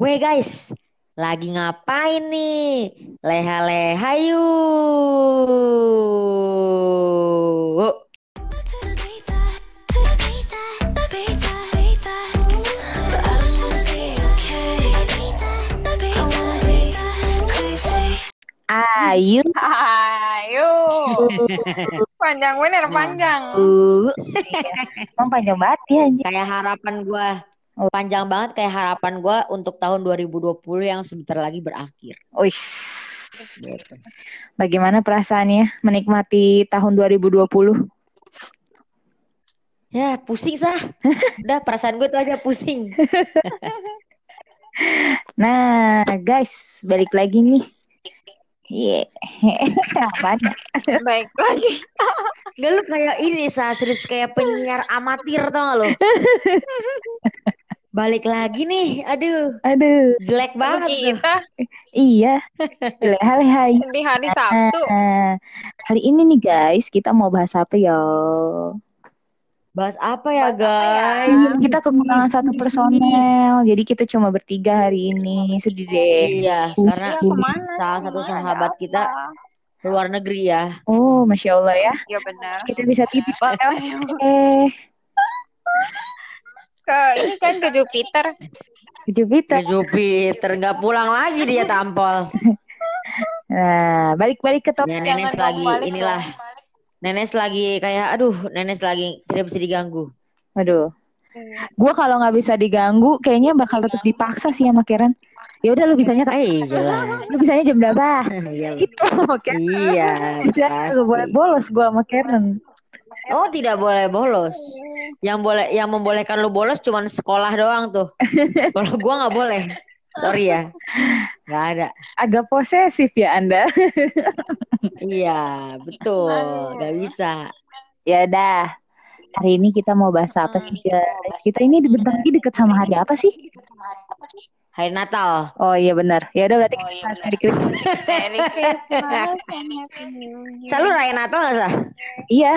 Weh guys, lagi ngapain nih? Leha-leha yuk. Ayo. Ayo. panjang bener, panjang. Uh. Emang panjang banget ya anjir. Kayak harapan gua panjang banget kayak harapan gua untuk tahun 2020 yang sebentar lagi berakhir. Wih. Gitu. Bagaimana perasaannya menikmati tahun 2020? Ya pusing sah. Udah perasaan gue tuh aja pusing. Nah, guys, balik lagi nih. Iya. Apaan? Baik lagi. Gak lu kayak ini sah serius kayak penyiar amatir tau gak lo? Balik lagi nih, aduh Aduh. jelek banget tuh. Kita Iya. Hai. di hari Sabtu. Nah, hari ini nih guys, kita mau bahas apa ya? Bahas apa ya Bahas apa ya? guys? Kita kekurangan satu personel, jadi kita cuma bertiga hari ini. Sedih deh. Iya, karena Iya, ke mana? salah satu sahabat kita luar negeri ya. Oh, masya Allah ya. Ya benar. Kita bisa titip eh Ke ini kan ke Jupiter. ke Jupiter. Ke Jupiter nggak pulang lagi dia tampol. Nah, balik-balik ke topik. Ya dong, lagi balik inilah. dong. Nenes lagi kayak aduh, Nenes lagi tidak bisa diganggu. Aduh. Gua kalau nggak bisa diganggu, kayaknya bakal tetap dipaksa sih sama Karen. Ya udah lu bisanya Eh jelas. lu bisanya jam berapa? Iya. Itu Karen. Iya, Bisa lu boleh bolos gua sama Karen. Oh, tidak boleh bolos. Yang boleh yang membolehkan lu bolos cuman sekolah doang tuh. Kalau gua nggak boleh. Sorry ya. nggak ada. Agak posesif ya Anda. Iya, betul. nggak bisa. ya dah. Hari ini kita mau bahas apa sih guys? Kita ini bentar lagi deket sama hari apa sih? Hari Natal. Oh iya benar. Ya udah berarti kita bahas Merry Christmas. Merry Christmas and Happy New Year. Selalu raya Natal nggak sah? Iya.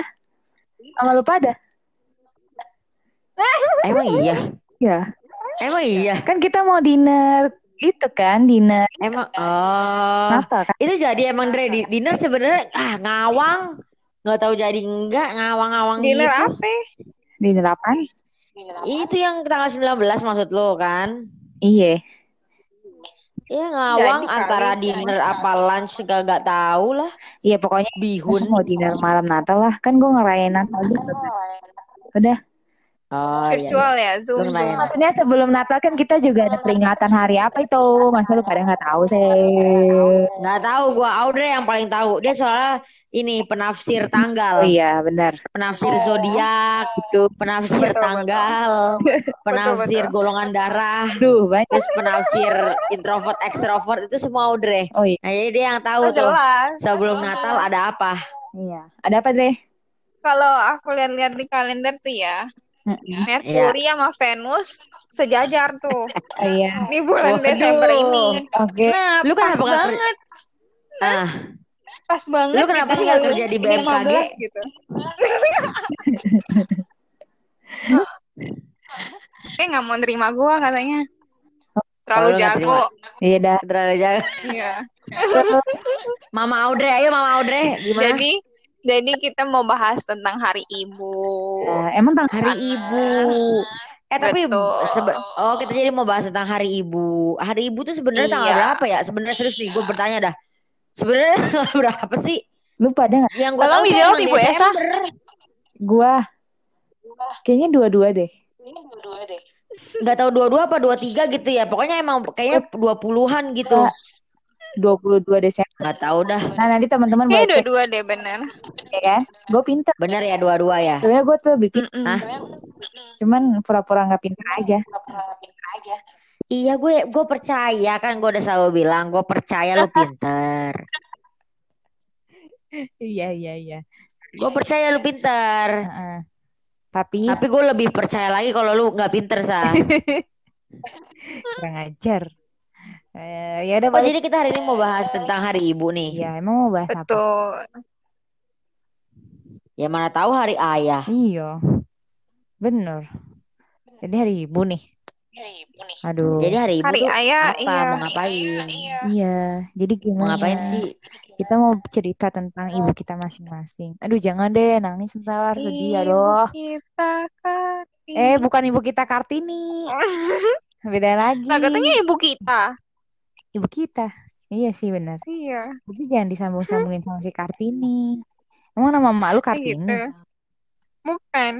Sama lu pada? Emang iya. Ya. Emang iya. Kan kita mau dinner itu kan dinner Emang oh. apa kan? Itu jadi emang Dre di dinner sebenarnya ah ngawang. nggak tahu jadi enggak ngawang-ngawang Dinner gitu. apa? Dinner apaan? Itu yang tanggal 19 maksud lo kan? Iya. Iya ngawang Jadi antara kali, dinner apa lunch gak, gak tahu lah. Iya pokoknya Bihun. mau dinner malam Natal lah. Kan gue ngerayain Natal juga. Udah. Oh iya. iya. Virtual ya, Zoom. Zoom. nanya. Maksudnya sebelum Natal kan kita juga ada peringatan hari apa itu? Masa lu pada nggak tahu sih? Nggak tahu gua Audrey yang paling tahu. Dia soalnya ini penafsir Oh tanggal, iya benar. penafsir zodiak, Itu. penafsir Betul, betul. tanggal, penafsir betul. golongan darah, Duh banyak. terus penafsir introvert ekstrovert itu semua Audrey. Oh iya. Nah, jadi dia yang tahu Oh, tuh jelas. sebelum Natal ada apa. Iya. Ada apa Dre? Kalau aku lihat-lihat di kalender tuh ya, Merkuri sama Venus sejajar tuh Oh, iya. di bulan Waduh. Desember ini. Oke. Nah, Lu pas kenapa nggak ker- banget, Ah, pas banget. Lu kenapa sih nggak kerja di BMKG? 15 gitu. Kayak nggak mau nerima gua katanya. Terlalu Oh, jago. Iya dah. terlalu jago. Iya. Mama Audrey, ayo Mama Audrey, gimana? Jadi jadi kita mau bahas tentang Hari Ibu. Nah, emang tanggal Hari Ibu. Eh tapi Betul. sebe- oh kita jadi mau bahas tentang Hari Ibu. Hari Ibu tuh sebenarnya tanggal Iya. berapa ya? Sebenarnya serius nih, gue bertanya dah. Sebenarnya tanggal berapa sih? lu pada nggak? Yang gue Tolong tahu sih dijawab, Ibu Esa. Desember. Gua. Kayaknya dua-dua deh. Nggak tahu dua-dua apa dua-tiga gitu ya. Pokoknya emang kayaknya dua puluhan gitu. 22 Desember. Nggak tahu dah. Nah nanti teman-teman boleh dua-dua deh bener. ya kan? Gue pinter. Bener ya dua-dua ya. Sebenarnya gue tuh lebih pinter. Mm-mm. Hah? Cuman pura-pura nggak pinter aja. Iya gue gue percaya kan gue udah selalu bilang gue percaya lu pinter. Iya iya iya. Gue percaya lu pinter. Heeh. Tapi Tapi gue lebih percaya lagi kalau lu nggak pinter sah. kurang ajar. Eh, ya udah Oh balik. jadi kita hari ini mau bahas tentang Hari Ibu nih. Iya emang mau bahas apa? Betul. Ya mana tahu Hari Ayah. Iya. Bener. Jadi hari ibu nih. Aduh. Jadi hari ibu Hari tuh ayah, apa? iya. Mau ngapain? Iya, jadi Mau gimana? ngapain sih? Kita mau cerita tentang ibu kita masing-masing. Aduh, jangan deh nangis ntar sedih Ibu aduh. kita Kartini. Eh, bukan ibu kita Kartini. Beda lagi. Nah, katanya ibu kita. Ibu kita. Iya sih benar. Iya, Tapi jangan disambung-sambungin sama si Kartini. Emang nama emak lu Kartini? gitu. Bukan.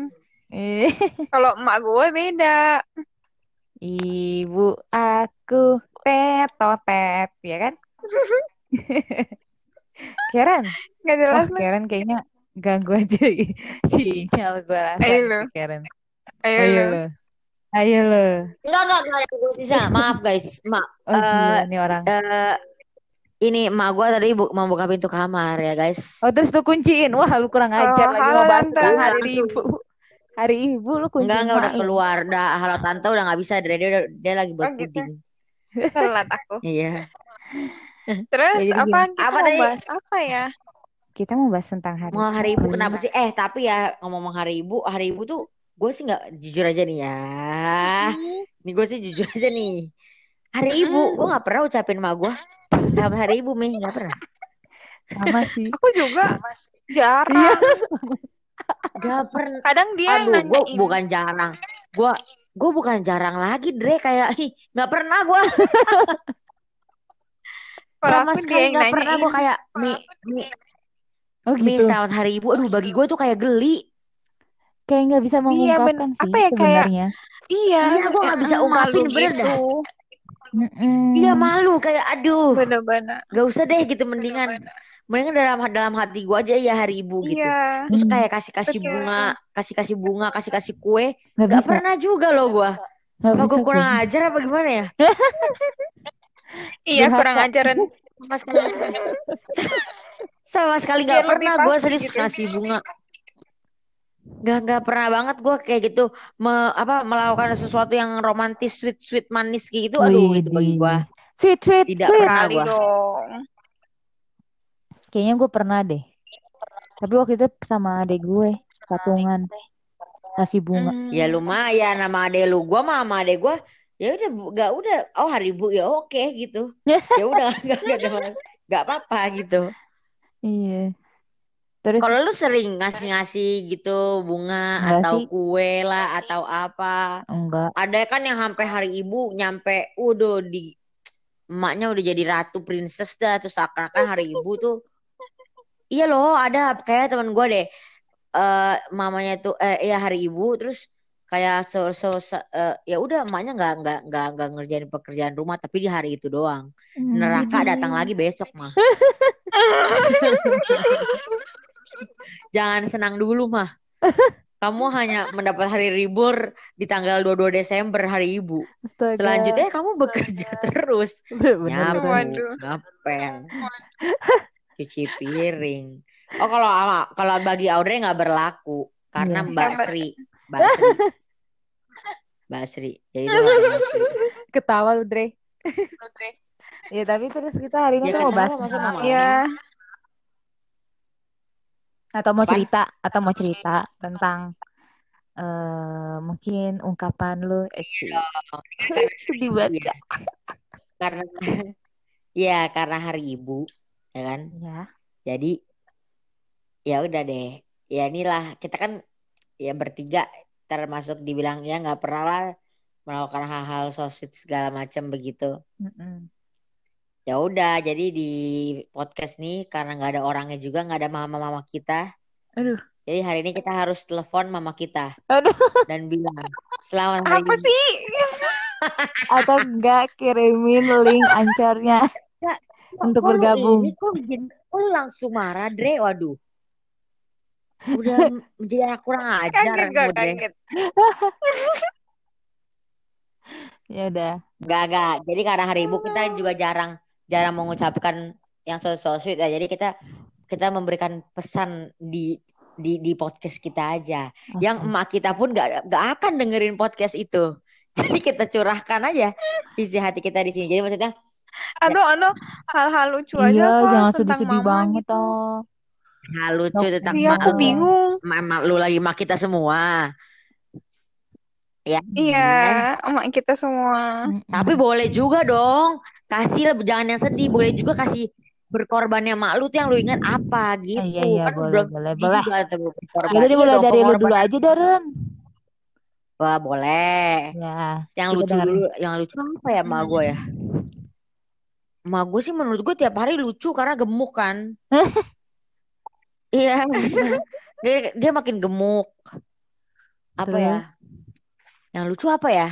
Eh, Kalau emak gue beda. Ibu aku tetotet, ya kan? Karen, Gak wah jelas lu. Karen kayaknya ganggu aja sinyal gue rasa Ayo lu. Karen. Ayo Ayo lu. lo, ayo lo. Enggak, enggak, enggak ada sisa. Maaf guys, mak. Oh Eh, gila nih orang. eh, ini emak gua tadi bu mau buka pintu kamar ya guys. Oh terus tuh kunciin. Wah lu kurang ajar Oh, lagi halo mau bahas Tante. tentang hari ibu. Hari ibu lu kunciin Enggak, enggak udah keluar. Udah halo tante udah nggak bisa. Dia, dia, dia lagi buat Oh, gitu. puding. Telat aku. Iya. Terus Ya, jadi apaan kita Apa mau tadi? bahas apa ya? Kita mau bahas tentang hari Mau hari ibu ibu. kenapa sih? Eh tapi ya ngomong hari ibu, hari ibu tuh gue sih nggak jujur aja nih ya. Nih gue sih jujur aja nih. Hari ibu gue nggak pernah ucapin sama gue. Selamat hari ibu mi nggak pernah. Sama sih. Aku juga Iya. jarang. Gak pernah. Kadang dia yang Aduh, gue nanyain. bukan jarang. Gue gue bukan jarang lagi, Dre. Kayak ih, nggak pernah gue. Sama sekali yang nggak pernah gue kayak mi mi Oh mi gitu. selamat hari ibu. Aduh bagi gue tuh kayak geli. Kayak nggak bisa Iya, ben- mengungkapkan sih apa ya, kayak- sebenarnya. Iya, Iya, gua nggak bisa malu ungkapin, bener dah. gitu. Mm-mm. Iya malu kayak aduh. Bener-bener. Gak usah deh gitu mendingan. Mendingan dalam dalam hati gue aja ya hari ibu gitu. Iya. Terus kayak kasih kasih Betul. bunga, kasih kasih bunga, kasih kasih kue. Gak bisa. pernah juga loh gue. Apa gue gue. kurang ajar apa gimana ya? Iya, kurang ajaran. Sama sekali, sama sekali gak pernah gue serius gitu. ngasih bunga. Gak gak pernah banget gue kayak gitu me, apa melakukan sesuatu yang romantis, sweet sweet manis kayak gitu. Aduh itu bagi gue Sweet, sweet, Tidak sweet. pernah. Dong. Kayaknya gue pernah deh. Tapi waktu itu sama adek gue patungan kasih bunga. Hmm. Ya lumayan nama ade lu. Gue mah sama ade gue ya udah bu- gak udah oh hari ibu ya oke gitu. ya udah gak, gak, ada- gak apa-apa gitu. Iya. Terus Kalau lu sering ngasih-ngasih gitu bunga Enggak atau sih. kue lah atau apa. enggak. Ada kan yang sampai hari ibu nyampe udah di emaknya udah jadi ratu princess dah terus seakan-akan hari ibu tuh iya loh ada kayak teman gue deh eh mamanya tuh eh ya hari ibu terus kayak so, so, so- eh, ya udah emaknya nggak nggak nggak nggak ngerjain pekerjaan rumah tapi di hari itu doang neraka Widih. datang lagi besok mah jangan senang dulu mah kamu hanya mendapat hari libur di tanggal 22 Desember hari ibu Astaga. Selanjutnya kamu bekerja terus. Bener-bener. Nyapu, Waduh. ngepel, cuci piring. Oh kalau ama- kalau bagi Audrey nggak berlaku karena Iya. Mbak. Sri, Mbak Sri, Mbak Sri. Jadi berlaku. Ketawa lu, Dre. Ya tapi terus kita hari ini Ya, tuh mau bahas? Iya. Atau mau Apa? cerita atau mau cerita tentang eh mungkin ungkapan lu eh, sih. sedih banget Iya. Karena ya karena hari ibu, ya kan. ya Jadi ya udah deh. Ya inilah kita kan ya bertiga termasuk dibilang ya nggak pernah lah melakukan hal-hal so sweet segala macam begitu. Mm-mm. Ya udah, jadi di podcast nih karena nggak ada orangnya juga, nggak ada mama-mama kita. Aduh. Jadi hari ini kita harus telepon mama kita Aduh. dan bilang selamat hari Apa ibu." sih? atau enggak kirimin link ancornya Kok- untuk kok bergabung. Ini kok bikin kok lu langsung marah, Dre? Waduh. Udah menjadi anak kurang ajar Kaget gak kaget? ya udah Gak, gak. Jadi karena hari ibu kita juga jarang jarang mengucapkan yang so, so sweet ya. Jadi kita kita memberikan pesan di di di podcast kita aja. Yang Oke. emak kita pun gak, gak akan dengerin podcast itu. Jadi kita curahkan aja isi hati kita di sini. Jadi maksudnya Atau atau hal-hal lucu aja iya apa jangan tentang sedih-sedih mama banget gitu. hal lucu Oke. tentang Iya, aku bingung. Emak, emak lu lagi emak kita semua. Ya. Iya, emak kita semua. Tapi boleh juga dong. Kasih lah jangan yang sedih. Boleh juga kasih berkorbannya mak lu tuh yang lu ingat apa gitu. iya, iya, kan boleh, belum boleh, boleh. juga berkorban. Yaudah Iya dari lu dulu aja Darren. Wah, boleh. Ya, Yang lucu dulu, yang lucu apa ya mak gue ya? Mak gue sih menurut gue tiap hari lucu karena gemuk kan. Iya, dia dia makin gemuk. Apa ya? Yang lucu apa ya?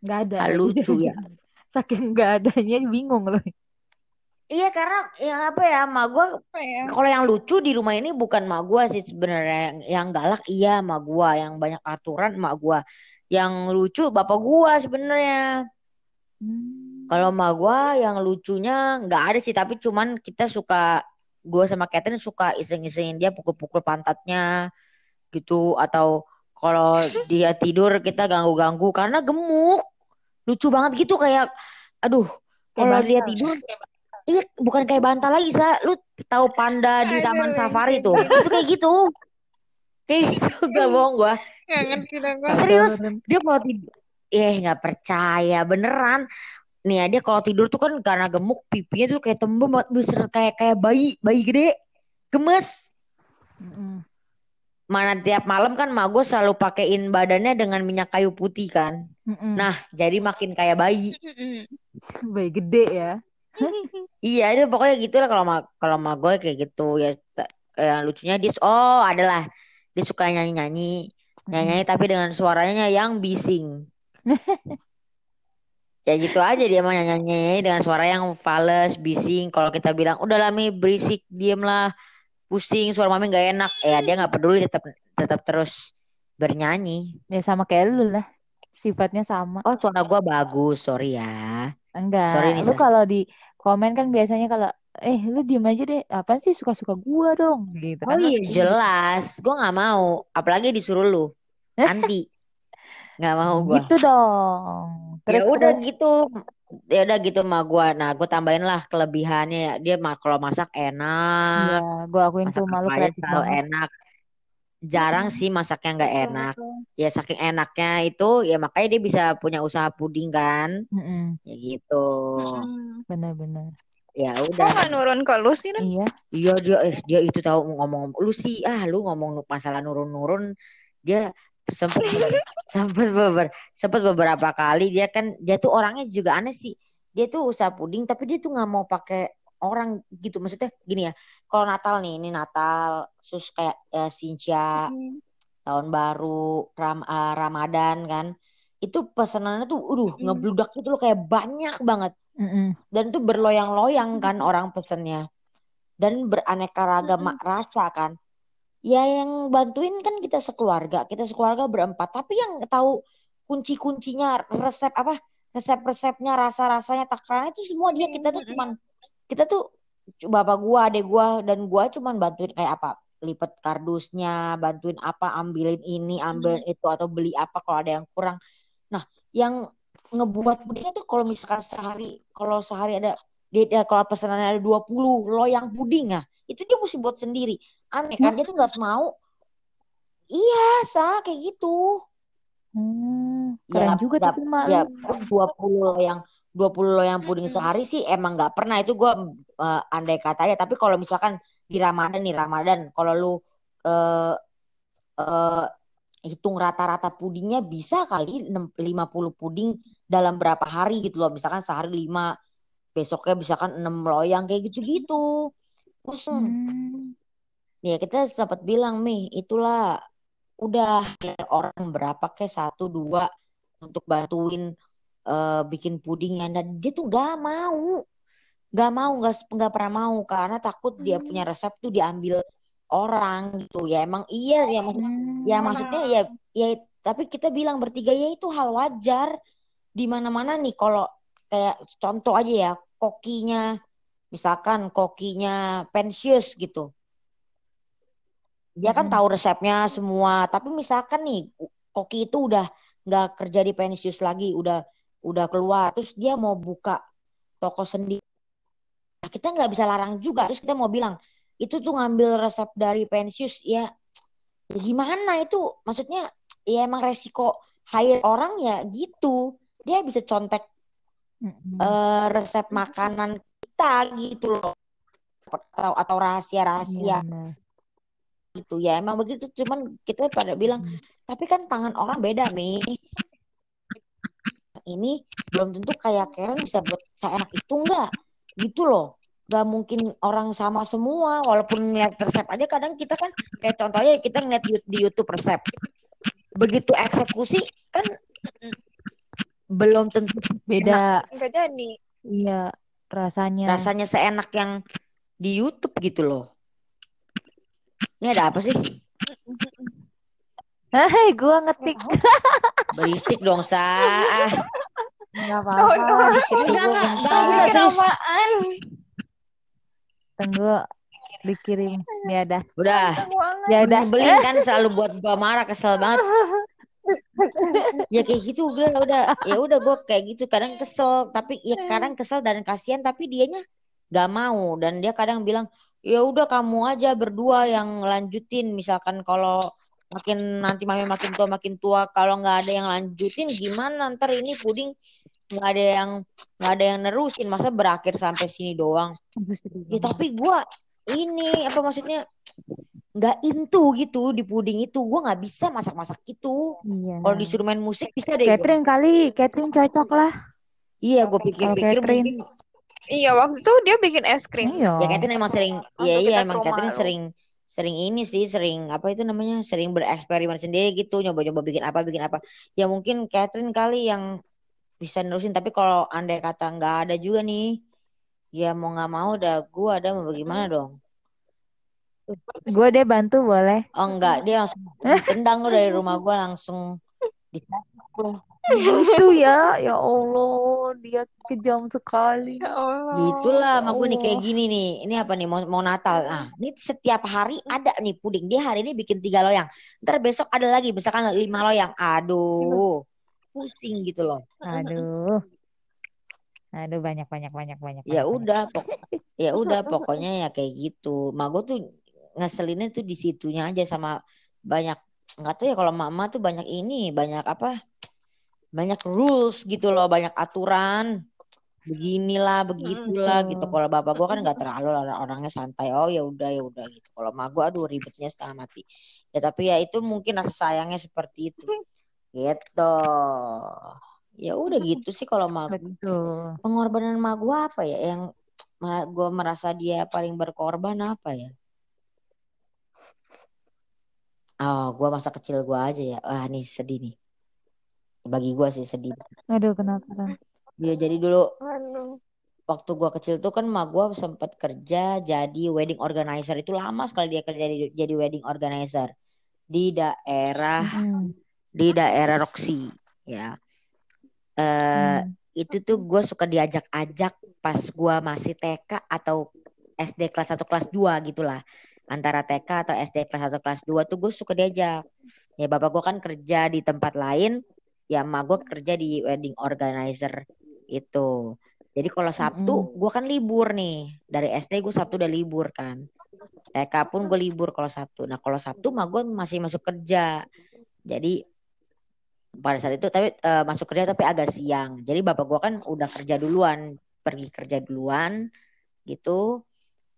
Nggak ada. Nggak lucu ya. Saking nggak adanya bingung loh. Iya karena yang apa ya, mak gue ya? kalau yang lucu di rumah ini bukan mak gue sih sebenarnya. Yang, yang galak iya mak gue, yang banyak aturan mak gue. Yang lucu bapak gue sebenarnya. Hmm. Kalau mak gue yang lucunya nggak ada sih, tapi cuman kita suka gue sama Catherine suka iseng-isengin dia pukul-pukul pantatnya gitu atau kalau dia tidur kita ganggu-ganggu karena gemuk. Lucu banget gitu kayak aduh, kalau dia tidur iya bukan kayak bantal lagi, Sa. Lu tahu panda di taman safari tuh. Itu kayak gitu. Kayak gitu gak bohong gua. Ngerti gue. Serius, dia kalau tidur eh nggak percaya beneran. Nih ya, dia kalau tidur tuh kan karena gemuk pipinya tuh kayak tembem banget besar kayak kayak bayi, bayi gede. Gemes. Mana tiap malam kan mak gue selalu pakein badannya dengan minyak kayu putih kan. Mm-mm. Nah, jadi makin kayak bayi. Bayi gede ya. Iya, itu pokoknya gitu lah kalau ma kalau ma gue kayak gitu ya. Yang lucunya dia oh adalah dia suka nyanyi-nyanyi, nyanyi tapi dengan suaranya yang bising. Ya gitu aja dia mah nyanyi dengan suara yang fales, bising. Kalau kita bilang udah lami berisik, diem lah, pusing, suara mami nggak enak. Ya dia nggak peduli, tetap tetap terus bernyanyi. Ya sama kayak lu lah. Sifatnya sama. Oh suara gua bagus, sorry ya. Enggak. Sorry, Lu Nisa. kalau di komen kan biasanya kalau eh lu diem aja deh. Apaan sih suka-suka gua dong gitu Oh kan. lu iya jelas, gua nggak mau. Apalagi disuruh lu, anti, nggak mau gua. Gitu dong. Ya Terus udah terus. gitu, ya udah gitu mah gua. Nah gua tambahin lah kelebihannya ya. Dia mah kalau masak enak, Iya, gua akuin masak tuh malu kreatif banget. enak. Jarang sih masaknya nggak Betul, enak. Ya saking enaknya itu ya makanya dia bisa punya usaha puding kan. Mm-mm, Ya gitu. Mm-mm. Bener-bener. Ya Kok udah. nggak nurun ke lu sih? Iya. Iya dia eh, dia itu tahu ngomong lu sih ah lu ngomong masalah nurun-nurun dia sempat sempat beber, sempat beberapa kali dia kan dia tuh orangnya juga aneh sih. Dia tuh usaha puding tapi dia tuh nggak mau pakai orang gitu maksudnya gini ya. Kalau Natal nih ini Natal sus kayak eh, Sincia Mm. tahun baru Ram, eh, Ramadan kan. Itu pesanannya tuh aduh Mm. ngebludak gitu loh kayak banyak banget Mm-mm. dan tuh berloyang-loyang kan orang pesennya dan beraneka ragam rasa kan ya yang bantuin kan kita sekeluarga kita sekeluarga berempat. Tapi yang tahu kunci-kuncinya resep apa resep-resepnya rasa-rasanya takarannya itu semua dia. Kita tuh Mm-mm. cuman kita tuh bapak gua adek gua dan gua cuman bantuin kayak apa? Lipet kardusnya bantuin apa ambilin ini ambilin itu atau beli apa kalau ada yang kurang. Nah yang ngebuat pudingnya tuh kalau misalkan sehari kalau sehari ada dia, dia kalau pesanannya ada 20 loyang puding ya itu dia mesti buat sendiri aneh kan? Dia tuh nggak mau. Iya sa kayak gitu. Hmm, keren ya juga ya, tapi mak. ya lu. 20 loyang 20 loyang puding Mm-mm. sehari sih emang nggak pernah. Itu gua eh, andai kata ya tapi kalau misalkan di Ramadan nih Ramadan kalau lu eh, eh, hitung rata-rata pudingnya bisa kali 6 50 puding dalam berapa hari gitu loh. Misalkan sehari 5 besoknya misalkan 6 loyang kayak gitu-gitu. Terus Hmm. Ya kita sempat bilang Mi itulah udah ya, orang berapa kayak satu dua untuk bantuin eh, bikin pudingnya. Dan dia tuh gak mau gak mau gak, nggak pernah mau karena takut dia punya resep tuh diambil orang gitu. Ya emang iya ya maksud Hmm. ya maksudnya ya ya tapi kita bilang bertiga ya itu hal wajar. Di mana-mana nih kalau kayak contoh aja ya kokinya misalkan kokinya pensius gitu dia kan Mm-mm. tahu resepnya semua. Tapi misalkan nih koki itu udah nggak kerja di pensius lagi udah udah keluar. Terus dia mau buka toko sendiri. Nah, kita nggak bisa larang juga. Terus kita mau bilang itu tuh ngambil resep dari pensius ya ya gimana itu? Maksudnya ya emang resiko hire orang ya gitu. Dia bisa contek Mm-mm. eh, resep makanan kita gitu loh. Atau atau rahasia Iya rahasia. Gitu ya emang begitu cuman kita pada bilang Mm. tapi kan tangan orang beda mi ini belum tentu kayak Karen bisa buat seenak itu enggak gitu loh Gak mungkin orang sama semua walaupun ngeliat resep aja kadang kita kan kayak contohnya kita ngeliat di YouTube resep begitu eksekusi kan belum tentu Beda. Enggak jadi. Iya, rasanya. rasanya seenak yang di YouTube gitu loh ini ada apa sih Hei, gua ngetik. berisik dong sa ah Enggak Oh, apa-apa, no. dikit enggak enggak apaan? Tunggu dikirim. Ya udah. udah. Ya udah. nyebelin kan selalu buat gua marah kesel banget ya kayak gitu udah udah ya udah gue kayak gitu kadang kesel tapi ya kadang kesel dan kasihan tapi dianya gak mau dan dia kadang bilang ya udah kamu aja berdua yang lanjutin. Misalkan kalau makin nanti mami makin tua makin tua. Kalau nggak ada yang lanjutin gimana? Ntar ini puding nggak ada yang nggak ada yang nerusin. Masa berakhir sampai sini doang? Ya tapi gua ini apa maksudnya nggak into gitu di puding itu. Gua nggak bisa masak-masak gitu Iya. kalau disuruh main musik bisa deh. Gua. Catherine kali, Catherine cocok lah. Iya, gue Catherine, mungkin Iya, waktu itu dia bikin es krim. iya. ya Catherine emang sering, iya iya emang Catherine sering sering ini sih, sering apa itu namanya, sering bereksperimen sendiri gitu, nyoba-nyoba bikin apa, bikin apa. Ya mungkin Catherine kali yang bisa nerusin, tapi kalau andai kata nggak ada juga nih, ya mau nggak mau dah gue ada mau bagaimana dong? Gue deh bantu boleh. Oh enggak, dia langsung ditendang lu dari rumah gue langsung di Gitu ya, ya Allah, dia kejam sekali. Ya Allah. Gitulah gue nih kayak gini nih. Ini apa nih mau, mau Natal. Nah, ini setiap hari ada nih puding. Dia hari ini bikin tiga loyang. Ntar besok ada lagi misalkan lima loyang. Aduh, pusing gitu loh. Aduh. Aduh banyak banyak banyak banyak Ya banyak banyak. udah, pok ya udah pokoknya ya kayak gitu. Mak gue tuh ngeselinnya tuh di situnya aja sama banyak nggak tahu ya kalau mama tuh banyak ini, banyak apa? Banyak rules gitu loh, banyak aturan. Beginilah, begitulah gitu. Betul. Kalau bapak gue kan nggak terlalu orang- orangnya santai. Oh ya udah ya udah gitu. Kalau mak gue aduh ribetnya setengah mati. Ya tapi ya itu mungkin rasa sayangnya seperti itu. Gitu. Ya udah gitu sih kalau mak Betul. pengorbanan mak gue apa ya yang gue merasa dia paling berkorban apa ya oh gue masa kecil gue aja ya wah nih sedih nih bagi gue sih sedih Aduh kenapa? Ran? ya jadi dulu Aduh. waktu gue kecil tuh kan mak gue sempat kerja jadi wedding organizer itu lama sekali dia kerja jadi, jadi wedding organizer di daerah Mm-mm. di daerah Roxy ya eh Mm. itu tuh gue suka diajak-ajak pas gue masih TK atau SD kelas 1 kelas 2 gitulah antara TK atau SD kelas 1 kelas 2 tuh gue suka diajak ya bapak gue kan kerja di tempat lain ya emak gue kerja di wedding organizer itu jadi kalau Sabtu Mm-mm. gue kan libur nih dari SD gue Sabtu udah libur kan TK pun gue libur kalau Sabtu nah kalau Sabtu mah gue masih masuk kerja jadi pada saat itu tapi eh, masuk kerja tapi agak siang. Jadi bapak gua kan udah kerja duluan, pergi kerja duluan gitu.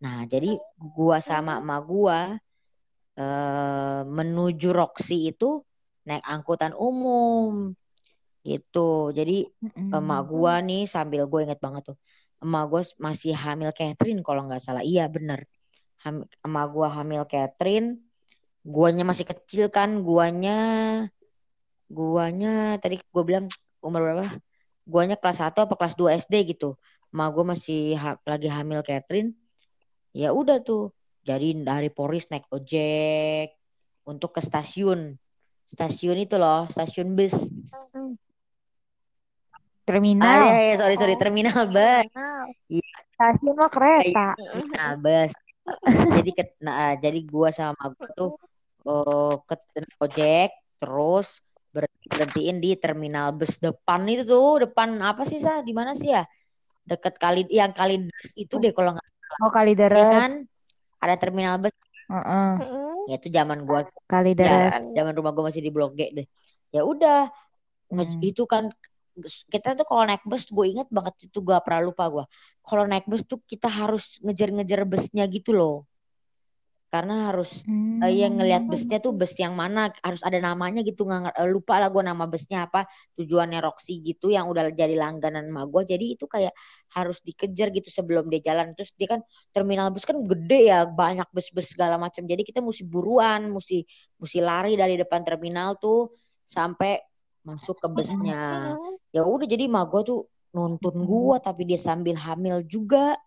Nah, jadi gua sama emak gua eh menuju Roxy itu naik angkutan umum gitu. Jadi emak Mm-mm. gua nih sambil gue inget banget tuh. Emak gua masih hamil Catherine kalau nggak salah. Iya bener. Ham, emak gua hamil Catherine. Guanya masih kecil kan. Guanya guanya tadi gue bilang umur berapa? Guanya kelas 1 apa kelas 2 SD gitu. Ma gue masih ha- lagi hamil Catherine. Ya udah tuh. Jadi dari Poris naik ojek untuk ke stasiun. Stasiun itu loh, stasiun bus. Ah, Terminal. ya, ya, sorry sorry terminal bus. Stasiun mah kereta. Terminal bus. Jadi ke, nah, jadi gua sama ma gua tuh oh, ke ojek terus berhenti berhentiin di terminal bus depan itu tuh depan apa sih sah di mana sih ya deket kali yang kali itu deh kalau nggak Oh ya Kalideres. kan ada terminal bus Heeh. Mm-mm. Ya itu zaman gua ya Kalideres. zaman rumah gua masih di Blok G deh ya udah Hmm. itu kan kita tuh kalau naik bus gue inget banget itu gak pernah lupa gue kalau naik bus tuh kita harus ngejar-ngejar busnya gitu loh karena harus Hmm. eh, yang ngelihat busnya tuh bus yang mana harus ada namanya gitu nggak eh, lupa lah gue nama busnya apa tujuannya Roxy gitu yang udah jadi langganan sama gue jadi itu kayak harus dikejar gitu sebelum dia jalan. Terus dia kan terminal bus kan gede ya banyak bus-bus segala macam jadi kita mesti buruan mesti mesti lari dari depan terminal tuh sampai masuk ke busnya. Ya udah jadi mak gue tuh nuntun gue tapi dia sambil hamil juga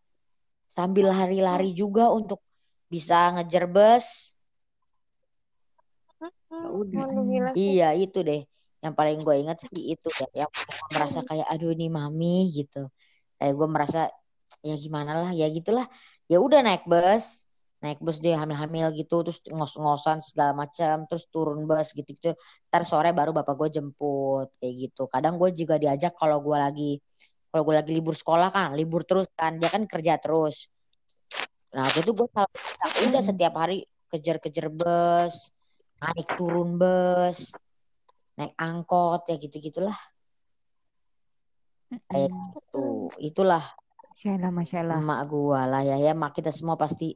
sambil lari-lari juga untuk bisa ngejar bus Ya udah. Gila. Iya itu deh. Yang paling gue ingat sih itu ya. Yang merasa kayak aduh nih mami gitu. Kayak gue merasa ya gimana lah ya gitulah. Ya udah naik bus. Naik bus dia hamil-hamil gitu. Terus ngos-ngosan segala macam. Terus turun bus gitu-gitu. Ntar sore baru bapak gue jemput. Kayak gitu. Kadang gue juga diajak kalau gue lagi. Kalau gue lagi libur sekolah kan. Libur terus kan. Dia kan kerja terus. Nah waktu itu gue selalu bilang, udah setiap hari kejar-kejar bus naik turun bus, naik angkot ya gitu-gitulah. Kayak Hmm. gitu. Itulah Masya Allah, Masya Allah. emak gua lah ya ya mak kita semua pasti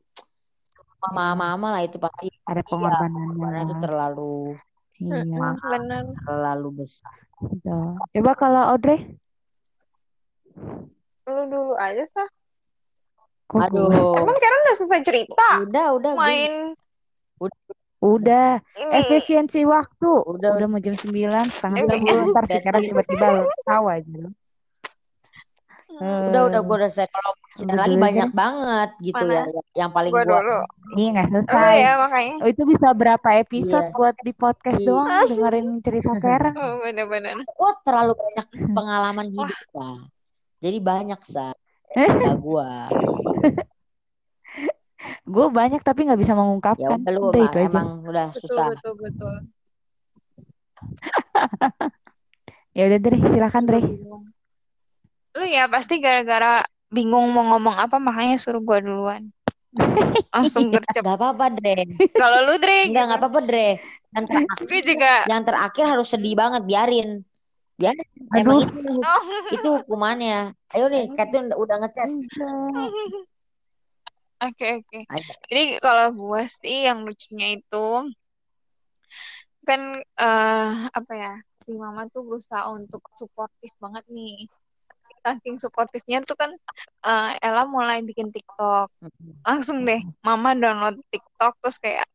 mama-mama lah itu pasti Ada iya pengorbanannya karena itu terlalu Iya, Mm, bener. terlalu besar. Coba kalau Audrey, Lu dulu aja sah. Kok gue? Aduh, Emang Karen udah selesai cerita? udah udah gue Main Udah, ini. efisiensi waktu. udah Udah mau jam 9, setengah. 10, ntar si udah Karen tiba-tiba lo tahu aja udah udah gue udah selesai kalau cerita Udah lagi banyak Jen. banget gitu Mana? ya yang paling Gua gua dulu. Iya nggak Lu selesai. ya makanya. Oh, itu bisa berapa episode iya buat di podcast iya doang dengerin cerita Karen. Oh bener-bener. Wah terlalu banyak pengalaman hidup lah jadi banyak sa cerita gua Gue banyak tapi nggak bisa ya mengungkapkan. udah lu Udah emang, itu aja. emang udah Betul susah betul betul. Ya udah deh, silakan Dre. Lu ya pasti gara-gara bingung mau ngomong apa makanya suruh gua duluan. Langsung gercep. Gak apa-apa Dre Kalau lu Dre Enggak gitu. gak apa-apa Dre yang terakhir, Gue juga. yang terakhir harus sedih banget biarin biarin emang Aduh. itu itu hukumannya ayo nih Katun udah, ngechat. Oke oke. Jadi kalau gua sih yang lucunya itu kan eh apa ya si mama tuh berusaha untuk suportif banget nih. Saking suportifnya tuh kan eh, Ella mulai bikin TikTok. Langsung deh mama download TikTok terus kayak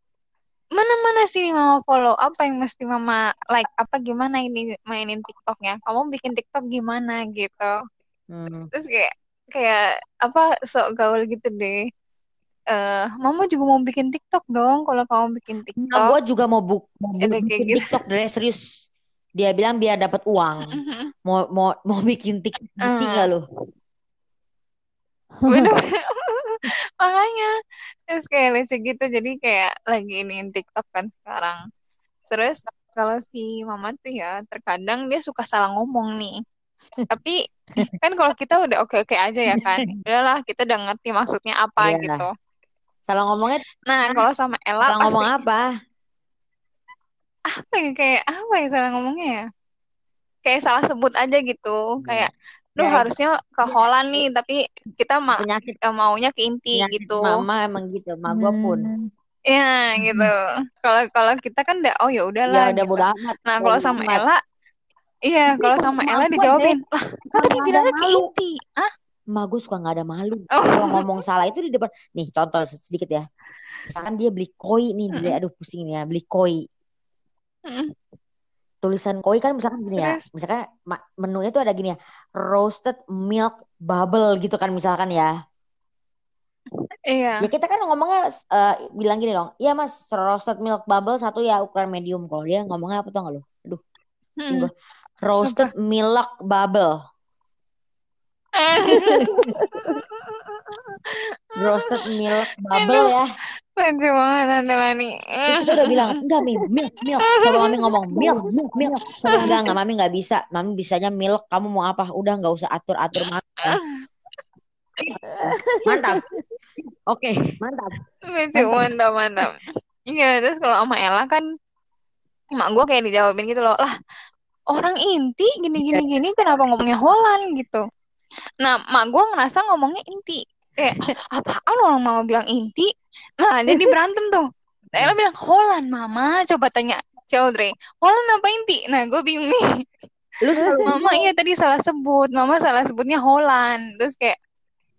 mana mana sih mama follow? Apa yang mesti mama like? Apa gimana ini mainin TikToknya? Kamu bikin TikTok gimana? Gitu. Hmm. terus kayak kayak apa sok gaul gitu deh eh mama juga mau bikin TikTok dong kalau kamu bikin Nah, TikTok. gue juga mau, buk mau bu- kayak bikin gitu. TikTok Dre serius. Dia bilang biar dapat uang. Mau mau mau bikin TikTok nggak lu? Bener. makanya terus kayak lucu gitu jadi kayak lagi iniin TikTok kan sekarang. Terus kalau si mama tuh ya terkadang dia suka salah ngomong nih. Tapi kan kalau kita udah oke oke aja ya kan udahlah kita udah ngerti maksudnya apa gitu salah ngomongnya nah kalau sama Ella salah ngomong apa? Apa ya? Kayak apa ya salah ngomongnya ya? Kayak salah sebut aja gitu. Kayak Duh Ya, harusnya ke Holland nih tapi kita ma penyakit. eh, maunya ke inti penyakit gitu. mama emang gitu mama gue pun. Hmm. ya gitu. Kalau kalau kita kan udah oh ya ya udahlah udah gitu. bodo amat nah kalau sama amat. Ella iya kalau sama Ella dijawabin lah kan tadi bilangnya ke inti. Ah Emak gue suka nggak ada malu. Oh. Kalau ngomong salah itu di depan. Nih contoh sedikit ya. Misalkan dia beli koi nih, dia aduh pusing nih ya beli koi. Mm. Tulisan koi kan misalkan gini ya. Misalkan menunya tuh ada gini ya. Roasted milk bubble gitu kan misalkan ya. iya Ya kita kan ngomongnya eh, bilang gini dong. Iya mas, roasted milk bubble satu ya ukuran medium. Kalau dia ngomongnya apa tuh nggak lo? Aduh, Hmm. Roasted milk bubble. Roasted milk bubble ya. lucu banget Tante Lani kita udah bilang, enggak Mi, milk, milk. Sama mami ngomong, milk, milk, milk. Sama enggak, enggak, mami enggak bisa. Mami bisanya milk, kamu mau apa? Udah enggak usah atur-atur mami. Mantap. Oke, mantap. lucu mantap mantap iya terus kalau sama Ella kan emak gue kayak dijawabin gitu loh lah orang inti gini gini gini kenapa ngomongnya Holland gitu nah mak gue ngerasa ngomongnya inti. Kayak apaan orang mama bilang inti? Nah jadi berantem tuh. Ella bilang Holland mama. Coba tanya Chaudhry Holland apa inti? Nah gue bingung nih. Lu selalu mama iya tadi salah sebut. Mama salah sebutnya Holland terus kayak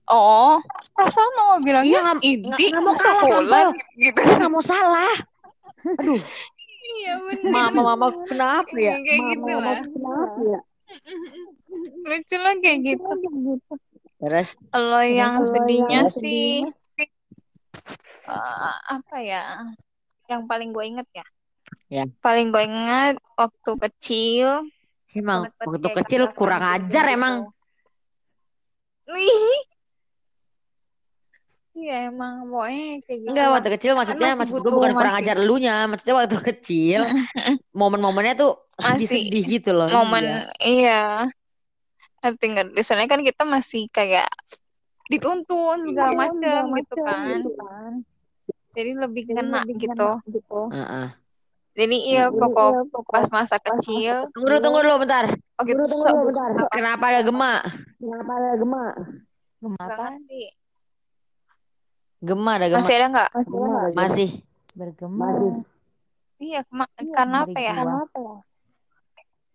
oh perasaan mama Iya, bilangnya nggak- inti? nggak mau salah, Holland gitu. Dia nggak mau salah. Aduh, iya bener. Mama mama kenapa ya? kayak gitu lah kenapa ya? Lucu lah kayak gitu Terus kalau yang sedihnya yang sih eh, apa ya yang paling gue inget ya Ya. paling gue inget waktu kecil emang waktu kecil kurang gitu ajar gitu. emang. Wih. Iya emang pokoknya kayak gitu Enggak waktu kecil maksudnya masih maksud gue bukan kurang ajar elunya, maksudnya waktu kecil momen-momennya tuh Masih sedih gitu loh. momen Iya. iya ngerti nggak di sana kan kita masih kayak dituntun segala macem gitu kan jadi lebih kena gitu Heeh. jadi iya pokok pas masa kecil Tunggu dulu, tunggu dulu bentar. oh gitu so, Kenapa ada gema? Kenapa ada gema? Gema nggak apa? Gema ada gema. masih ada nggak Masih. Bergema. iya kema- karena apa ya gua.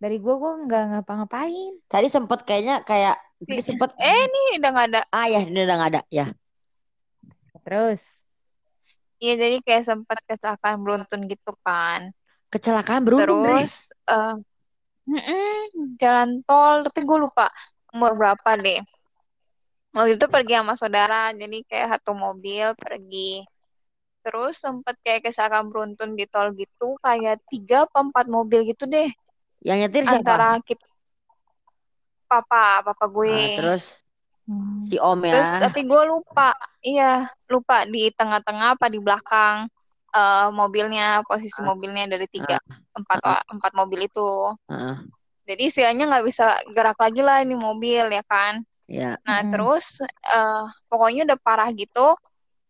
Dari gua gua nggak ngapa-ngapain. Tadi sempet kayaknya kayak Si- tadi sempet eh ini udah nggak ada ah ya ini udah nggak ada ya. Terus iya jadi kayak sempat kecelakaan beruntun gitu kan Kecelakaan beruntun. Terus eh mm-mm, jalan tol, tapi gue lupa umur berapa deh. Waktu itu pergi sama saudara, jadi kayak satu mobil pergi. Terus sempet kayak kecelakaan beruntun di tol gitu, kayak tiga apa empat mobil gitu deh. Yang nyetir siapa? Antara kita, papa, papa Ah, gue. terus hmm, si Om ya. Terus tapi gue lupa, iya lupa di tengah-tengah apa di belakang eh, mobilnya, posisi mobilnya dari tiga, empat, empat mobil itu. Heeh. Jadi istilahnya nggak bisa gerak lagi lah ini mobil ya kan. ya. Nah Mm-mm. terus eh, pokoknya udah parah gitu.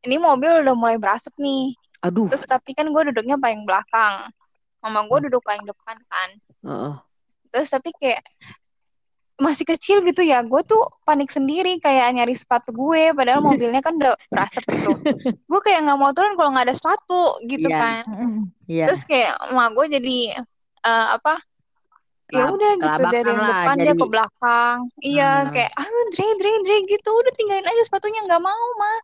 Ini mobil udah mulai berasap nih. Aduh. Terus tapi kan gue duduknya paling belakang. Mama gue duduk paling depan kan. Heeh. Terus tapi kayak masih kecil gitu ya. Gue tuh panik sendiri kayak nyari sepatu gue. Padahal mobilnya kan udah berasap gitu. gue kayak nggak mau turun kalau nggak ada sepatu gitu Iya. kan. Iya. Terus kayak emak gue jadi eh, apa? Ya udah gitu dari yang lah, depan dia jadi- ke belakang. Iya, Hmm. kayak ah Dre Dre Dre gitu. Udah tinggalin aja sepatunya nggak mau mah.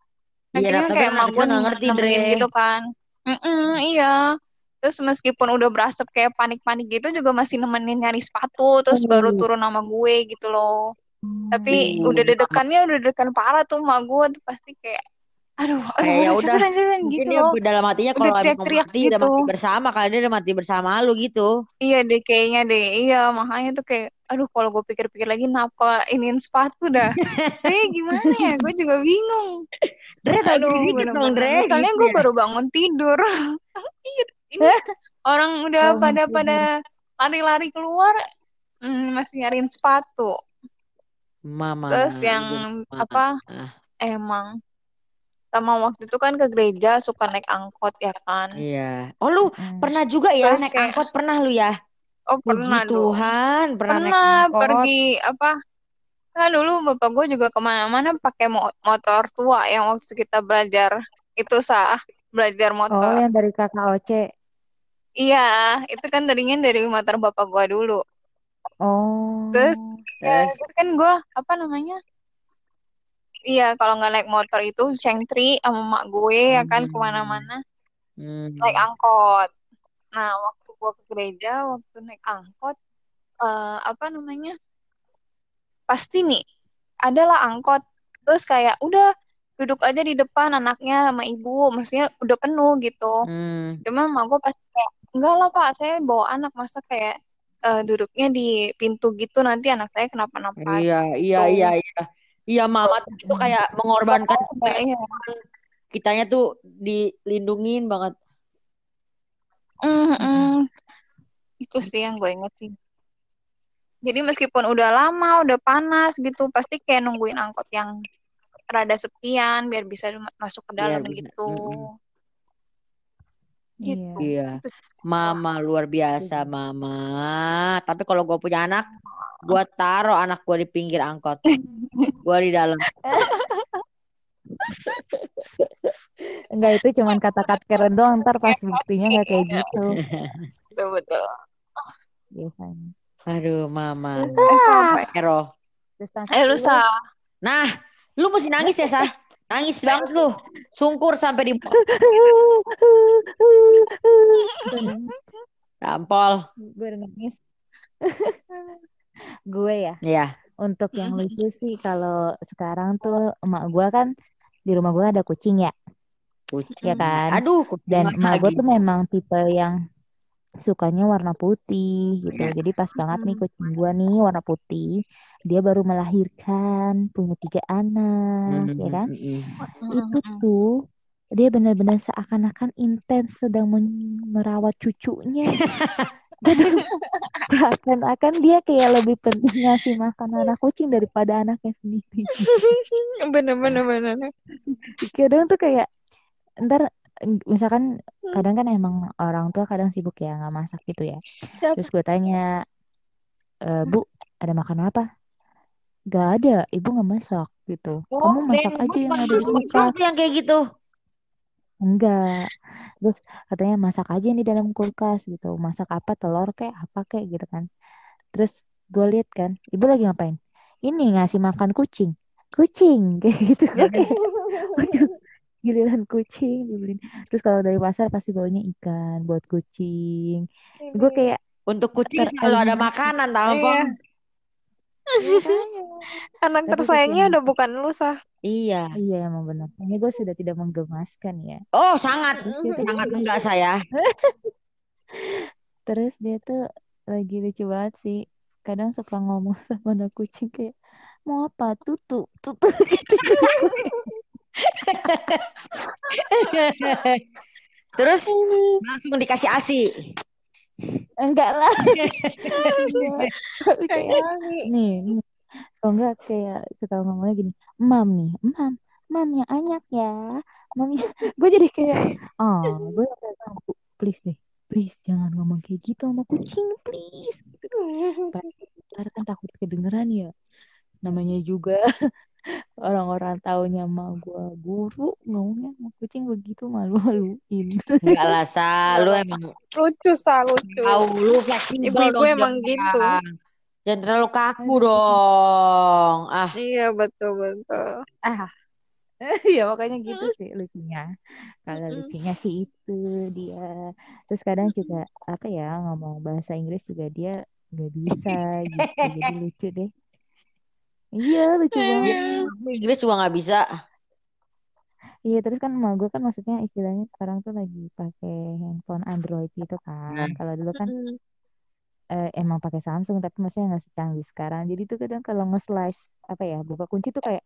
Iya, Akhirnya tapi kayak kecil gue nggak ngerti, Dre. gitu kan. Mm-mm, iya. Terus meskipun udah berasap kayak panik-panik gitu juga masih nemenin nyari sepatu. Terus baru Hmm. turun sama gue gitu loh. Tapi Hmm. udah dedekannya udah dedekan parah tuh emak gue tuh pasti kayak aduh aduh Kayak ya udah udah, cepetan, Mungkin gitu dia loh. dalam hatinya Udah kalau emang mau teriak-teriak mati udah gitu. mati bersama, kalau dia udah mati bersama lu gitu. Iya deh kayaknya deh. Iya makanya tuh kayak aduh kalau gue pikir-pikir lagi kenapa iniin sepatu dah. Eh gimana ya? Gue juga bingung. Dre Aduh dikit dong. Dre. Soalnya gitu gue ya. baru bangun tidur. Iya, ini orang udah Bangun pada pada lari-lari keluar hmm, masih nyariin sepatu. Mama. Terus yang Mama. apa? Ah. Emang sama waktu itu kan ke gereja suka naik angkot ya kan. Iya. Oh lu Mm. pernah juga ya Terus naik kayak- angkot pernah lu ya? Oh Puji pernah. Tuhan, pernah, naik Pernah angkot. pergi apa? Kan dulu bapak gue juga ke mana-mana pakai mo- motor tua yang waktu kita belajar itu sah belajar Oh, motor. yang dari kakak Oce. Iya, itu kan tadinya dari motor bapak gue dulu. Oh. Terus ya, Terus? kan gue apa namanya? Iya, kalau nggak naik motor itu cengtri sama mak gue ya kan Hmm. ke mana-mana Hmm. naik angkot. Nah, waktu gue ke gereja, waktu naik angkot, eh, apa namanya? Pasti nih, adalah angkot. Terus kayak udah duduk aja di depan anaknya sama ibu, maksudnya udah penuh gitu. Hmm. Cuman mak gue pasti kayak, enggak lah pak, saya bawa anak, masa kayak eh, duduknya di pintu gitu, nanti anak saya kenapa-napa. Iya, iya, gitu. iya, iya. Iya, mama tuh itu kayak mengorbankan Kayak, iya. kitanya tuh dilindungin banget. Mm, mm. Itu sih yang gue inget sih. Jadi meskipun udah lama, udah panas gitu, pasti kayak nungguin angkot yang rada sepian biar bisa ma- masuk ke Biar dalam bisa, gitu. mm-mm. Gitu. Iya. Itu Mama luar biasa, Setuju. Mama. Tapi kalau gue punya anak, gue taruh anak gue di pinggir angkot. Gue di dalam. Enggak itu cuman kata-kata keren doang ntar pas buktinya nggak kayak gitu betul betul. biasanya. Aduh, Mama. Ero. Ayo lusa. Nah, lu mesti nangis ya, Sah? Nangis banget lu. Sungkur sampai di tampol. gue udah nangis. gue ya Iya. untuk yang lucu sih kalau sekarang tuh emak gue kan di rumah gue ada kucing ya Kucing. ya kan Aduh, kucing dan emak gue tuh memang tipe yang sukanya warna putih gitu. Jadi pas banget nih kucing gue nih warna putih dia baru melahirkan punya tiga anak ya kan? itu tuh dia benar-benar seakan-akan intens sedang merawat cucunya. Dan seakan-akan dia kayak lebih penting ngasih makan anak kucing daripada anaknya sendiri. Bener bener bener. kadang tuh kayak ntar misalkan kadang kan emang orang tua kadang sibuk ya nggak masak gitu ya. Terus gue tanya "E, bu ada makan apa? Gak ada ibu nggak masak gitu. Kamu masak aja yang ada di kulkas yang kayak gitu. enggak terus katanya masak aja yang di dalam kulkas gitu. Masak apa telur kayak apa kayak gitu kan. Terus gue lihat kan ibu lagi ngapain? Ini ngasih makan kucing. Kucing? Kayak gitu gue kayak waduh giliran kucing dibeliin terus kalau dari pasar pasti baunya ikan buat kucing gue kayak Untuk kucing selalu ada makanan, tau Iya. Pong? Anak Tapi tersayangnya udah bukan lu sah. Iya. iya emang benar ini gue sudah tidak menggemaskan ya Oh, sangat. terus dia tuh Sangat enggak saya. terus dia tuh lagi lucu banget sih kadang suka ngomong sama anak kucing kayak mau apa tutu tutu Terus langsung dikasih ASI. enggak lah. Nih kalau enggak kayak suka ngomongnya gini mam nih mam mam yang anyak ya. Mam ya-" gue jadi kayak oh gue kayak "Bu, please deh please jangan ngomong kayak gitu sama kucing please. Ntar kan takut kedengeran ya. Namanya juga orang-orang taunya sama gue guru ngomongnya sama kucing begitu malu-maluin Enggak lah, Sa. Lu emang Lucu sah lucu. tahu lu fleksibel Ibu-ibu dong emang jangan. gitu. Jangan terlalu kaku dong. Ah, Iya betul betul. ah ya makanya gitu sih lucunya kalau lucunya sih itu dia terus kadang juga apa ya ngomong bahasa Inggris juga dia nggak bisa gitu jadi lucu deh iya lucu banget. Inggris juga nggak bisa. iya terus kan emak gue kan maksudnya istilahnya sekarang tuh lagi pakai handphone Android gitu kan. Nah. kalau dulu kan eh, emang pakai Samsung tapi maksudnya nggak secanggih sekarang. Jadi tuh kadang kalau nge-slice apa ya buka kunci tuh kayak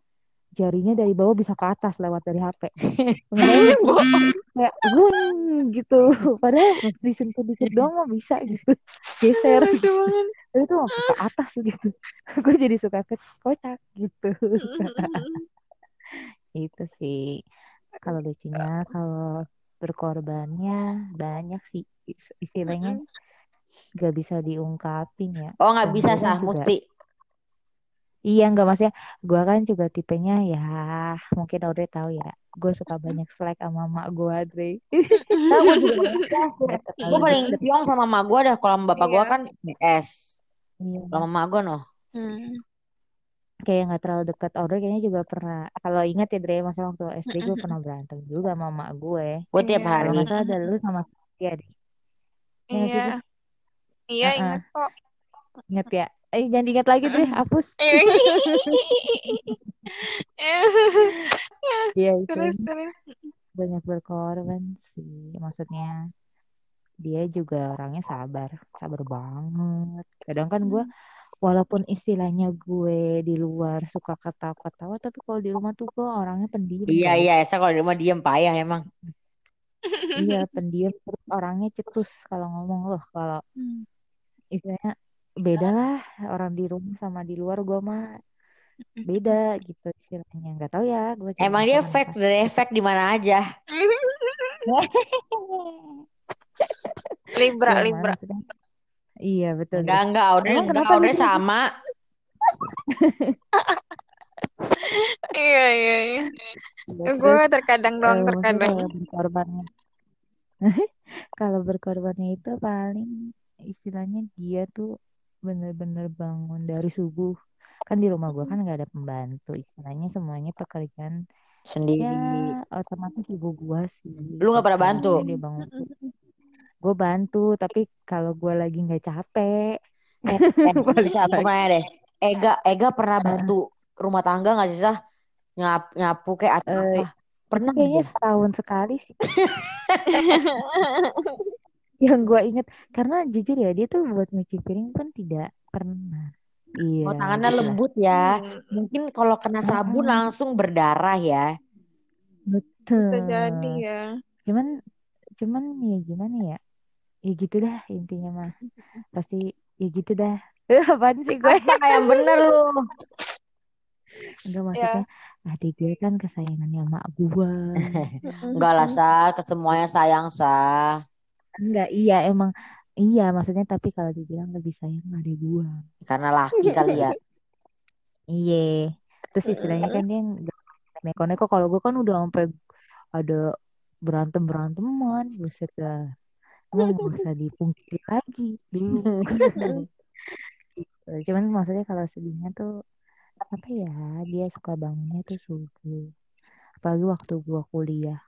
jarinya dari bawah bisa ke atas lewat dari HP kayak wung gitu. Padahal disentuh dikit doang mah bisa gitu. Geser. Tapi tuh sampai ke atas gitu. Gue jadi suka ke kocak gitu. Itu sih. Kalau lucunya kalau berkorbannya banyak sih is- istilahnya. Gak bisa diungkapin ya. Oh nggak bisa kan sah, juga- mesti. Iya enggak maksudnya gue kan juga tipenya ya mungkin Audrey tahu ya gue suka banyak slack sama mak gue Audrey Nah, gue juga Nggak Gue paling deket. piong sama emak gue dah. Kalau sama bapak gue Iya. kan BS. Iya. Kalau sama emak gue noh. Hmm. kayak nggak terlalu dekat Audrey kayaknya juga pernah kalau ingat ya Dre masa waktu SD gue pernah berantem juga sama mak gue Gue tiap kalau hari. nggak salah ada lu sama dia deh Iya nggak Iya. Iya ingat kok. ingat ya eh jangan diingat lagi deh hapus Iya. iya itu terus terus. banyak berkorban sih maksudnya dia juga orangnya sabar sabar banget kadang kan gue walaupun istilahnya gue di luar suka ketawa-ketawa tapi kalau di rumah tuh gue orangnya pendiam Iya iya. Saya kalau di rumah diem payah emang. iya pendiam terus orangnya cetus kalau ngomong loh kalau Hmm. istilahnya beda lah orang di rumah sama di luar gue mah beda gitu istilahnya nggak tahu ya gue cuma Emang dia fake pas- dari efek di mana aja. Libra, mana Libra. maksudnya? Iya betul. Enggak, Audrey, Emang enggak, gitu? sama. Iya, iya, iya. Iya, Gue terkadang doang, terkadang. kalau berkorbannya, kalau berkorbannya itu paling istilahnya dia tuh bener-bener bangun dari subuh. Kan di rumah gua kan nggak ada pembantu, istilahnya semuanya pekerjaan ya Sendiri. otomatis ibu gua sih. Lu nggak pernah gitu. bantu? Dia bangun. Gue bantu, tapi kalau gua lagi nggak capek, Eh, eh, bisa aku nanya deh. Ega, Ega pernah bantu rumah tangga nggak sih, Sah? Nyap, nyapu kayak atau Eh, apa? Pernah kayaknya aja. setahun sekali sih. Yang gue inget karena jujur ya dia tuh buat nyuci piring pun tidak pernah. Iya, Oh, tangannya lah. lembut ya. Hmm, Mungkin kalau kena sabun Heeh, langsung berdarah ya. bisa jadi betul. ya. Cuman, cuman ya gimana ya? Ya gitu dah intinya mah. Pasti ya gitu dah. Apaan sih gue? Apa yang bener lu? Enggak Ya. maksudnya adik gue kan kesayangannya mak gue. Enggak lah, Sah. Ke semuanya sayang, Sah. Enggak, iya emang iya maksudnya tapi kalau dibilang lebih sayang adik gue. Karena laki kali ya. Iya. Terus istilahnya kan dia neko-neko. Kalau gue kan udah sampai ada berantem beranteman, buset dah. Emang nggak usah dipungkiri lagi dulu. Cuman maksudnya kalau sedihnya tuh apa ya? Dia suka bangunnya tuh subuh. Apalagi waktu gue kuliah.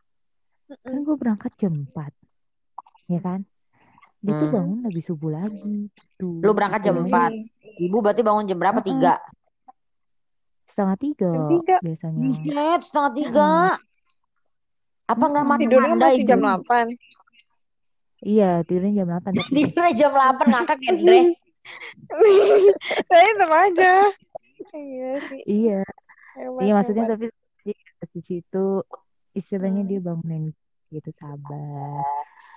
Kan gue berangkat jam 4 ya kan? Dia tuh Hmm. bangun lebih subuh lagi. Tuh Lu berangkat jam 4. Ibu berarti bangun jam berapa? Tiga. setengah tiga Jam tiga. biasanya. Buset, setengah tiga. Apa nggak mata Tidurnya anda masih ibu? jam 8. Iya, tidurnya jam 8 tapi Tidurnya jam 8 ngakak ya, Dre. Saya tetap aja. Iya sih. iya, Hebat, iya maksudnya hebat. tapi di situ istilahnya Hmm. dia bangunin gitu sabar.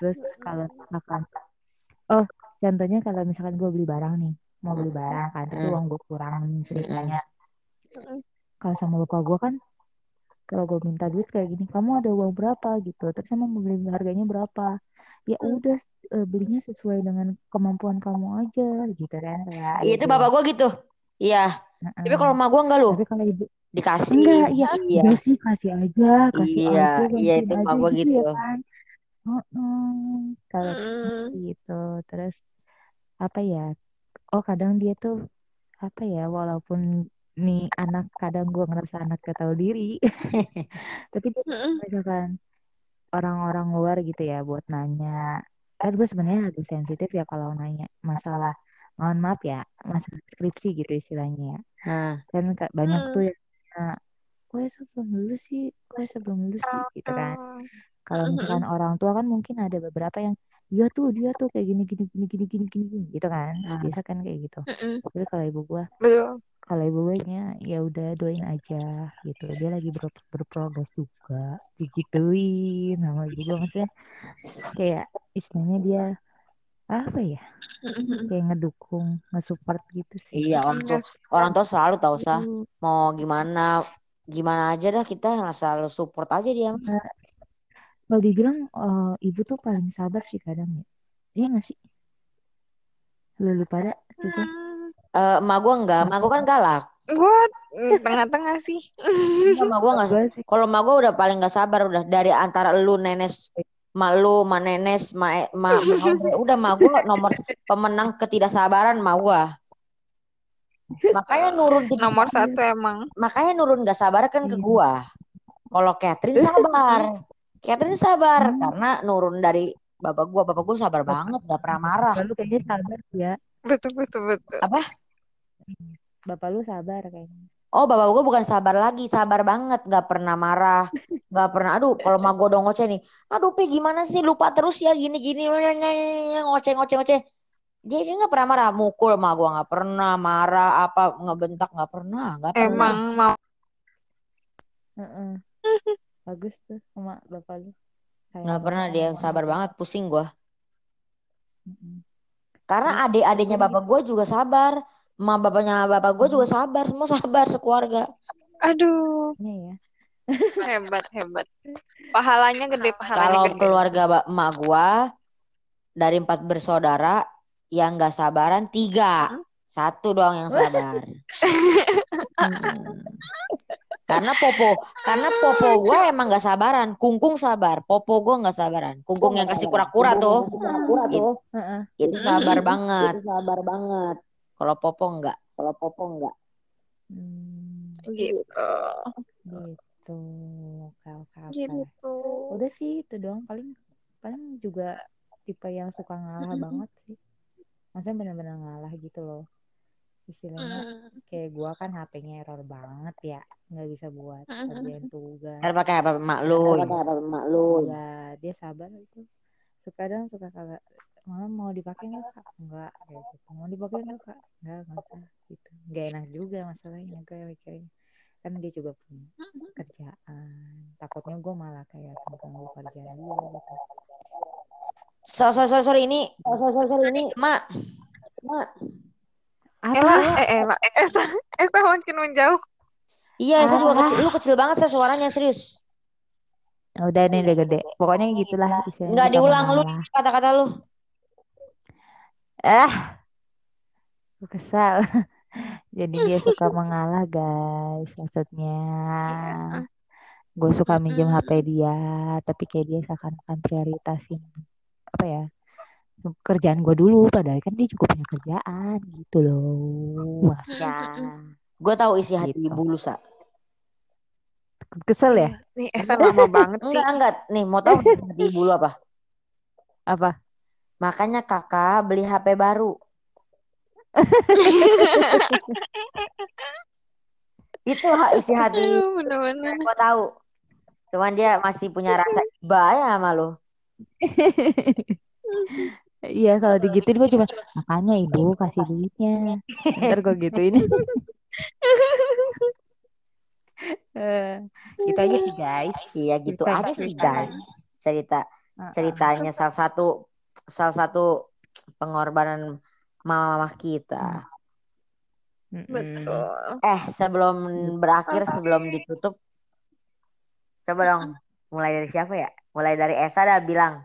Terus kalau misalkan oh contohnya kalau misalkan gue beli barang nih, mau beli barang kan, tapi Mm. uang gue kurang ceritanya. Mm-mm. Kalau sama bapak gue kan, kalau gue minta duit kayak gini, kamu ada uang berapa gitu, terus emang mau beli harganya berapa? Ya Hmm. udah eh, belinya sesuai dengan kemampuan kamu aja gitu kan kayak Iya itu gue. bapak gua gitu. Iya. Tapi kalau emak gua enggak lu. Tapi kalau ibu Dikasih. enggak, iya, Iya. sih kasih aja, kasih Iya, aja, iya itu emak aja gua gitu gitu. ya kan. Heeh. Kalau Mm. gitu, terus apa ya? Oh kadang dia tuh apa ya? Walaupun nih anak kadang gua ngerasa anak gak tahu diri, tapi dia Mm-mm. misalkan orang-orang luar gitu ya buat nanya. Kan gue sebenarnya agak sensitif ya kalau nanya masalah, mohon maaf ya, masalah skripsi gitu istilahnya ya. Nah, Kan ka- banyak Mm. tuh yang kok sebelum lulus sih, kok sebelum lulus sih gitu kan. Kalau misalkan Mm-mm. orang tua kan mungkin ada beberapa yang dia tuh dia tuh kayak gini gini gini gini gini gini gini," gitu kan. nah. Biasa kan kayak gitu. Mm-mm. Tapi kalau ibu gua, Betul. kalau ibu gue nya ya udah doain aja gitu. Dia lagi ber- berprogres juga, digituin sama ibu gua maksudnya kayak istilahnya dia apa ya? Kayak ngedukung, nge-support gitu sih. Iya, orang tua orang tua selalu tahu sah. Mau gimana gimana aja dah kita selalu support aja dia. Nah, kalau dibilang eh, ibu tuh paling sabar sih kadang ya. Iya gak sih? Lalu pada juga Eh, emak gua enggak, emak gua kan galak. Gue tengah-tengah sih. Enggak, emak gua enggak. gue sih Kalau emak gua udah paling enggak sabar udah dari antara lu nenes mak lu, mak nenes, mak mak mak Audrey. udah emak gua nomor pemenang ketidaksabaran emak gua. Makanya nurun jadi Nomor satu emang. makanya nurun gak sabar kan ke Iya. gua. Kalau Catherine sabar. Catherine sabar Hmm. karena nurun dari bapak gua. Bapak gua sabar banget, gak pernah marah. Bapak lu kayaknya sabar ya. Betul, betul, betul. Bapak lu sabar kayaknya. Oh, bapak gua bukan sabar lagi, sabar banget, gak pernah marah, gak pernah. Aduh, kalau mah gua dong ngoceh nih, aduh, Pi gimana sih, lupa terus ya, gini gini, ngoceh ngoceh ngoceh. Dia dia nggak pernah marah, mukul mah gua nggak pernah marah, apa ngebentak nggak pernah, nggak pernah. Emang mau. Heeh. Bagus tuh sama bapak lu. Kayak Nggak pernah dia sabar anak. banget, pusing gua. Karena adik-adiknya apa bapak gue juga sabar. Ma bapaknya bapak gue juga sabar. Semua sabar sekeluarga. Aduh, lagi? ya. hebat, hebat. Pahalanya gede, pahalanya Kalau gede. keluarga emak gue, dari empat bersaudara yang nggak sabaran tiga. Satu doang yang sabar. Hmm. Karena popo, karena popo gue emang nggak sabaran. Kungkung sabar, popo gue nggak sabaran. Kungkung yang kasih kura-kura tuh, Heeh. itu sabar banget. sabar banget. Kalau popo enggak. Kalau Popo enggak. Hmm, Gitu. gitu. Gitu. Udah sih itu doang paling paling juga tipe yang suka ngalah banget sih. Maksudnya benar-benar ngalah gitu loh. Istilahnya Mm. kayak gua kan HP-nya error banget ya, nggak bisa buat Mm-mm. kerjain tugas. Ntar pakai apa mak lu? Kata apa emak lu? Ya, dia sabar itu. Suka dong suka kagak malah mau dipakai nggak kak? Enggak, kayak gitu. Mau dipakai nggak kak? Enggak, nggak usah gitu. Nggak enak juga masalahnya gue mikirin. Kan dia juga punya kerjaan. Takutnya gue malah kayak mengganggu kerjaan dia gitu. So, so, so, sorry ini Sorry, sorry, sorry, ini mak. emak. Ella, Apa? eh Ella, eh, Esa, Esa makin menjauh. Iya, saya juga Ah. kecil. Lu kecil banget saya suaranya serius. Udah nih udah gede. Pokoknya gitulah Enggak diulang lu kata-kata lu. Ah, gue kesal. Jadi dia suka mengalah guys. Maksudnya gue suka minjem. HP dia, tapi kayak dia seakan-akan prioritasin apa ya kerjaan gue dulu. Padahal kan dia juga punya kerjaan gitu loh. Maksudnya Gue tahu isi hati Gitu. ibu lu, Sa. kesel ya? Nih Esa lama banget sih. Enggak, enggak. Nih, mau tahu isi hati ibu lu apa? Apa? Makanya kakak beli HP baru. Itu isi hati gue tahu. Cuman dia masih punya rasa iba ya sama lu. Iya kalau digituin gue cuma makanya ibu kasih duitnya. Ntar gue gituin. Gitu aja sih guys. Iya gitu Cerita- aja sih guys. Cerita ceritanya salah satu salah satu pengorbanan mama kita. Betul. Eh, sebelum berakhir, sebelum ditutup, coba dong mulai dari siapa ya? Mulai dari Esa dah bilang,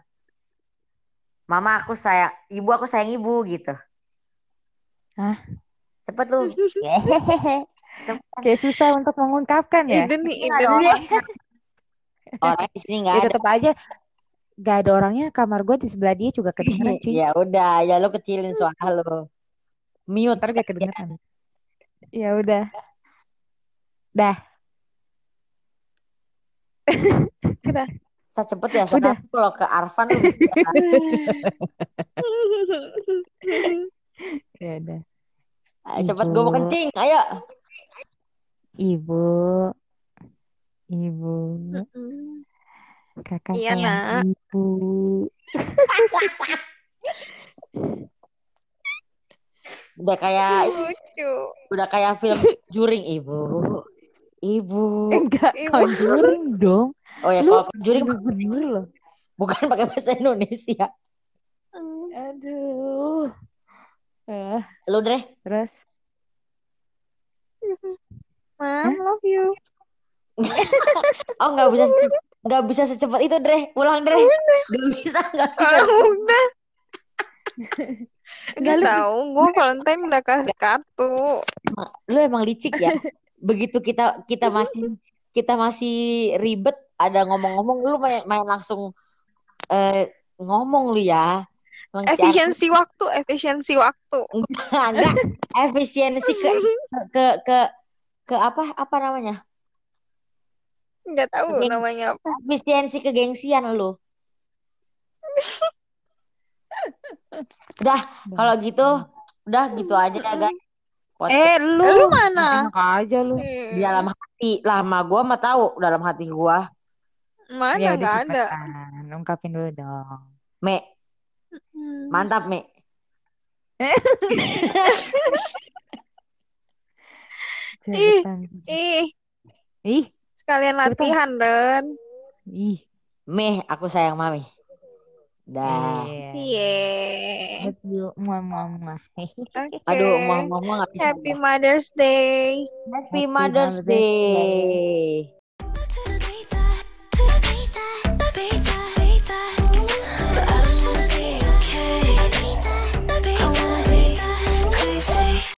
Mama aku sayang, ibu aku sayang ibu gitu. Hah? Cepet lu. Kayak susah untuk mengungkapkan ya. Iden nih, Iden nih. orang, orang di sini nggak Ya ada. tetap aja gak ada orangnya kamar gue di sebelah dia juga kedengeran cuy. Ya udah, ya lu kecilin suara lu. Mute. Ntar gak kedengeran. Ya udah. Dah. Sa cepet ya, soalnya kalau ke Arfan bisa. Ya udah. Ayo, cepet gue mau kencing, ayo. Ibu. Ibu. Kakak Iya, sayang ibu. Udah kayak Lucu. udah kayak film juring ibu. Ibu. Enggak, Ibu. conjuring dong. Oh ya, Lu kalau juring Bener-bener loh. bukan pakai bahasa Indonesia. Aduh. Eh, Lu deh. terus Mom, love you. Oh nggak bisa sece- nggak bisa secepat itu Dre. Pulang Dre. Nggak bisa nggak bisa. Orang udah. Gak tahu, gue Valentine udah kasih kartu. Lu emang licik ya. Begitu kita kita masih kita masih ribet ada ngomong-ngomong lu main, main langsung eh, ngomong lu ya. Langsung Efisiensi waktu, efisiensi waktu. enggak, enggak. efisiensi ke ke ke ke apa apa namanya? Gak tahu Geng- namanya apa. Efisiensi kegengsian lu. Udah, kalau gitu udah gitu aja ya guys. Podcast Eh lu, Eh, lu mana? enak aja lu. di dalam hati lama gua mah tahu dalam hati gua Mana Ya nggak ada. ungkapin dulu dong. Me Hmm. mantap Me Cepetan. Ih, Ih, sekalian latihan, Ren. ih. Me aku sayang mami dah Iya. Muah, muah. Oke. aduh mau ngomong nggak bisa Happy Mother's Day. Happy Happy Mother's Mother's Day. Day